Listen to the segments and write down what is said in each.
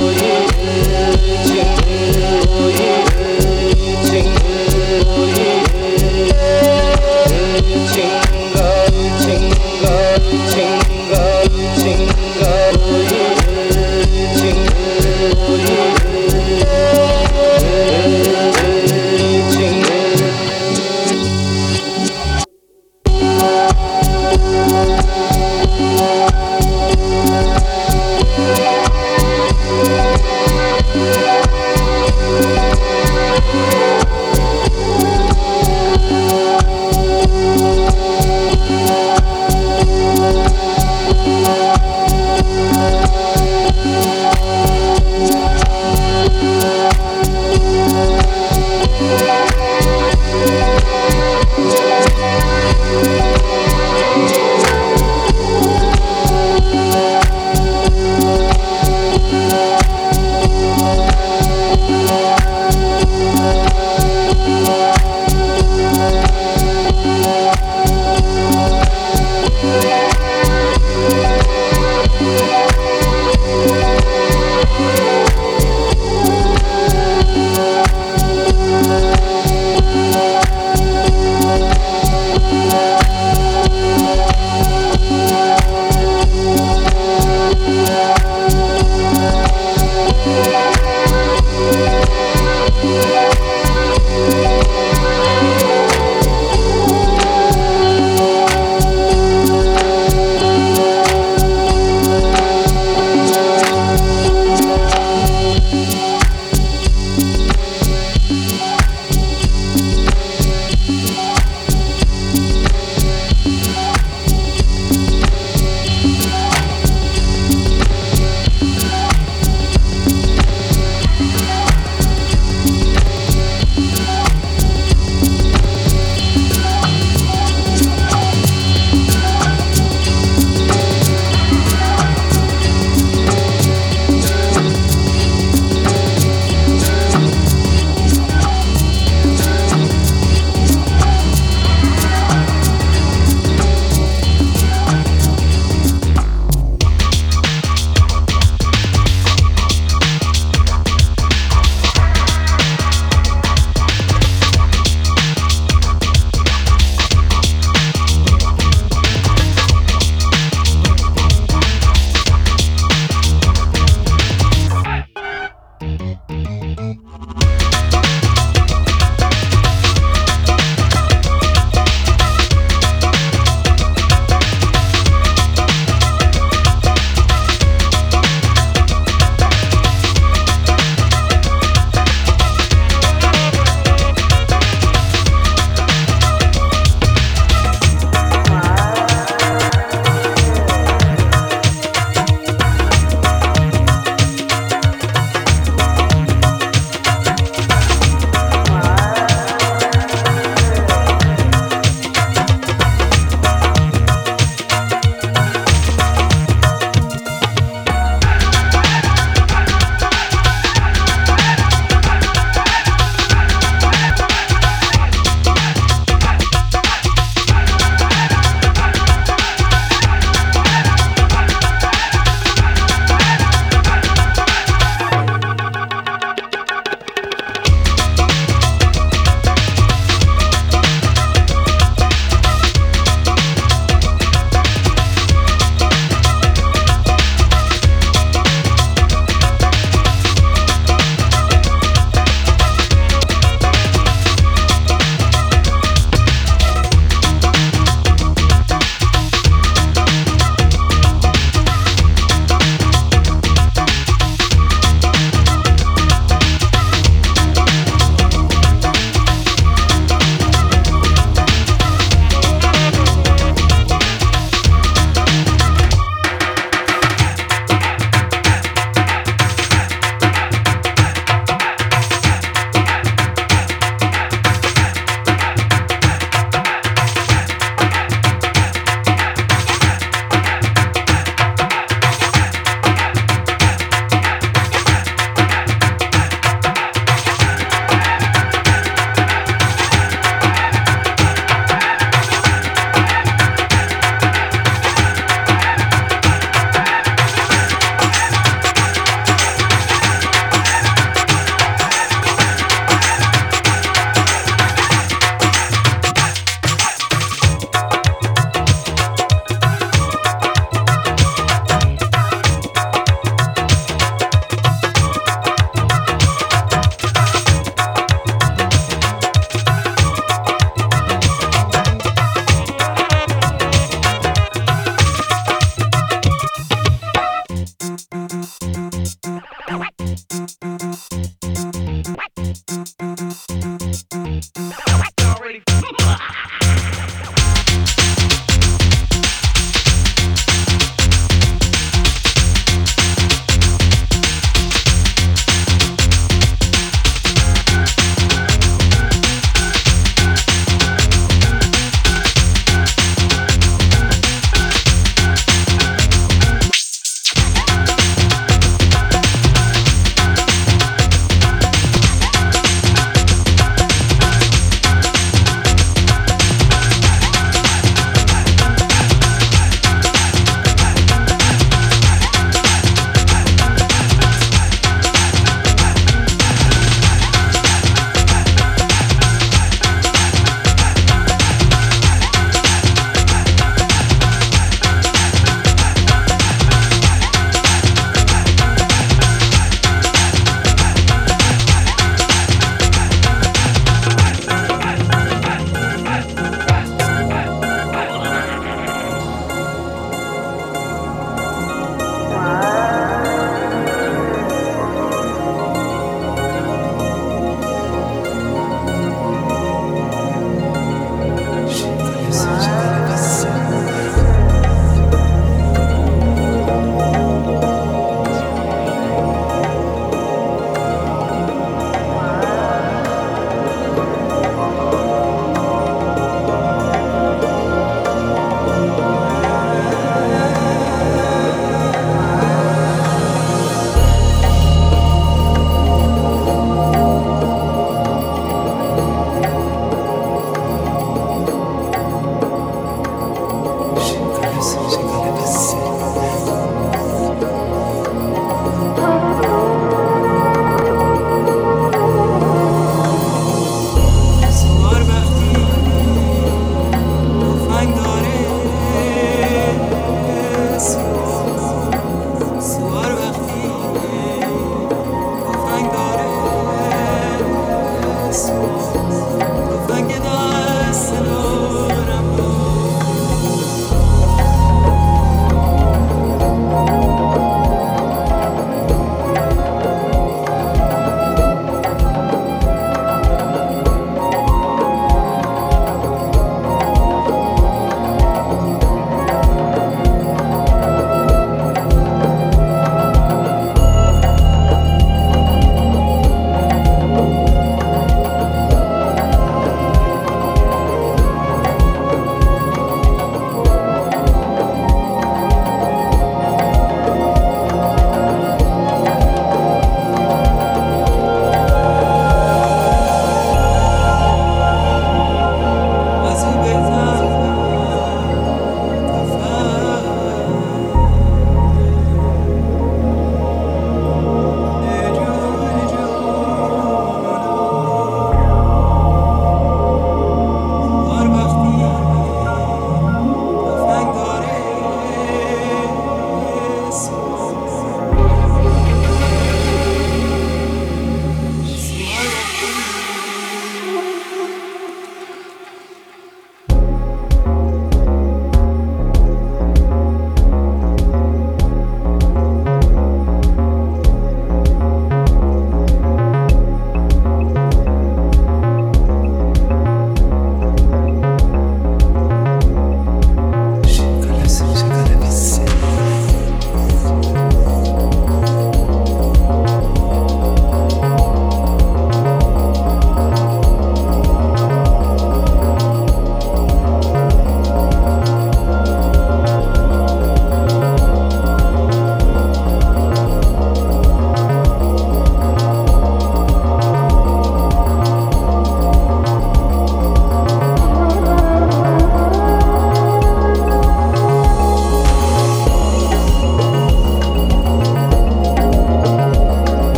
Oh yeah.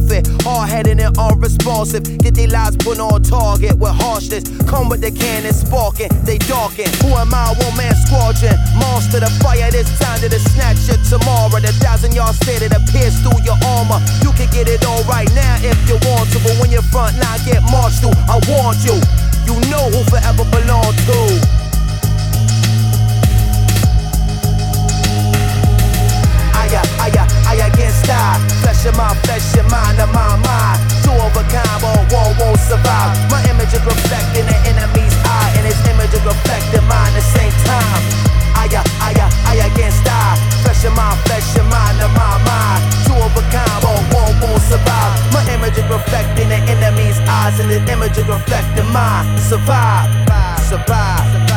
forfeit. Hard headed and unresponsive. Get their lives put on target with harshness. Come with the cannon sparking, they darken. Who am I? One man squadron. Monster the fire this time to the snatcher tomorrow. The thousand yard stare that appears through your armor. You can get it all right now if you want to. But when your front line get marched through, I warned you. You know who forever belong to. I can't. Flesh of my flesh, your mind of my mind. Two of a kind, but one won't survive. My image is reflecting the enemy's eye, and his image is reflecting mine the same time. I, I, I, I, I. Flesh of my flesh, your mind of my mind. Two of a kind, but one won't survive. My image is reflecting the enemy's eyes, and his image is reflecting mine. Survive, survive. survive.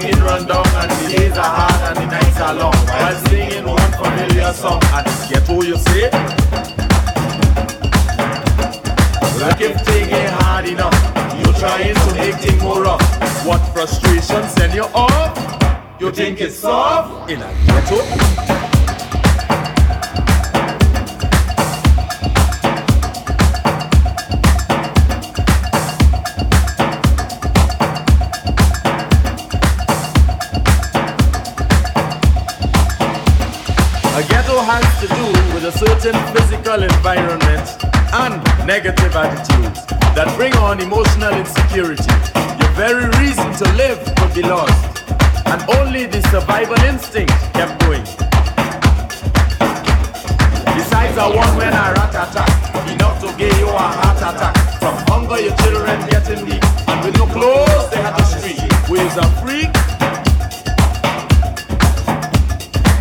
looking run down and the days are hard and the nights are long While singing one familiar song and get who you say? Like if thing ain't hard enough You're trying to make things more rough What frustration send you off? You think it's soft? In a ghetto? Certain physical environment and negative attitudes that bring on emotional insecurity. Your very reason to live could be lost, and only the survival instinct kept going. Besides, I want when I rat attack, enough to give you a heart attack. From hunger, your children getting weak, and with no clothes, they had to street. Waves a freak,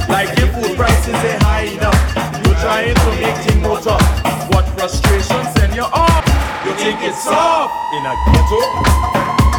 Like if food prices ain't frustration send you off? You think it's soft in a ghetto?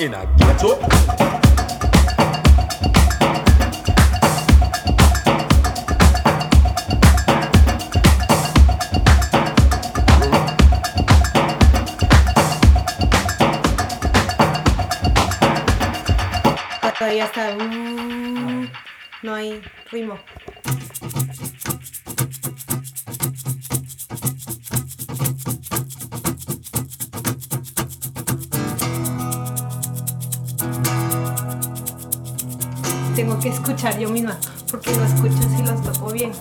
In a ghetto? Todavía está. mm, no hay ritmo. Que escuchar yo misma, porque no escucho si los toco bien.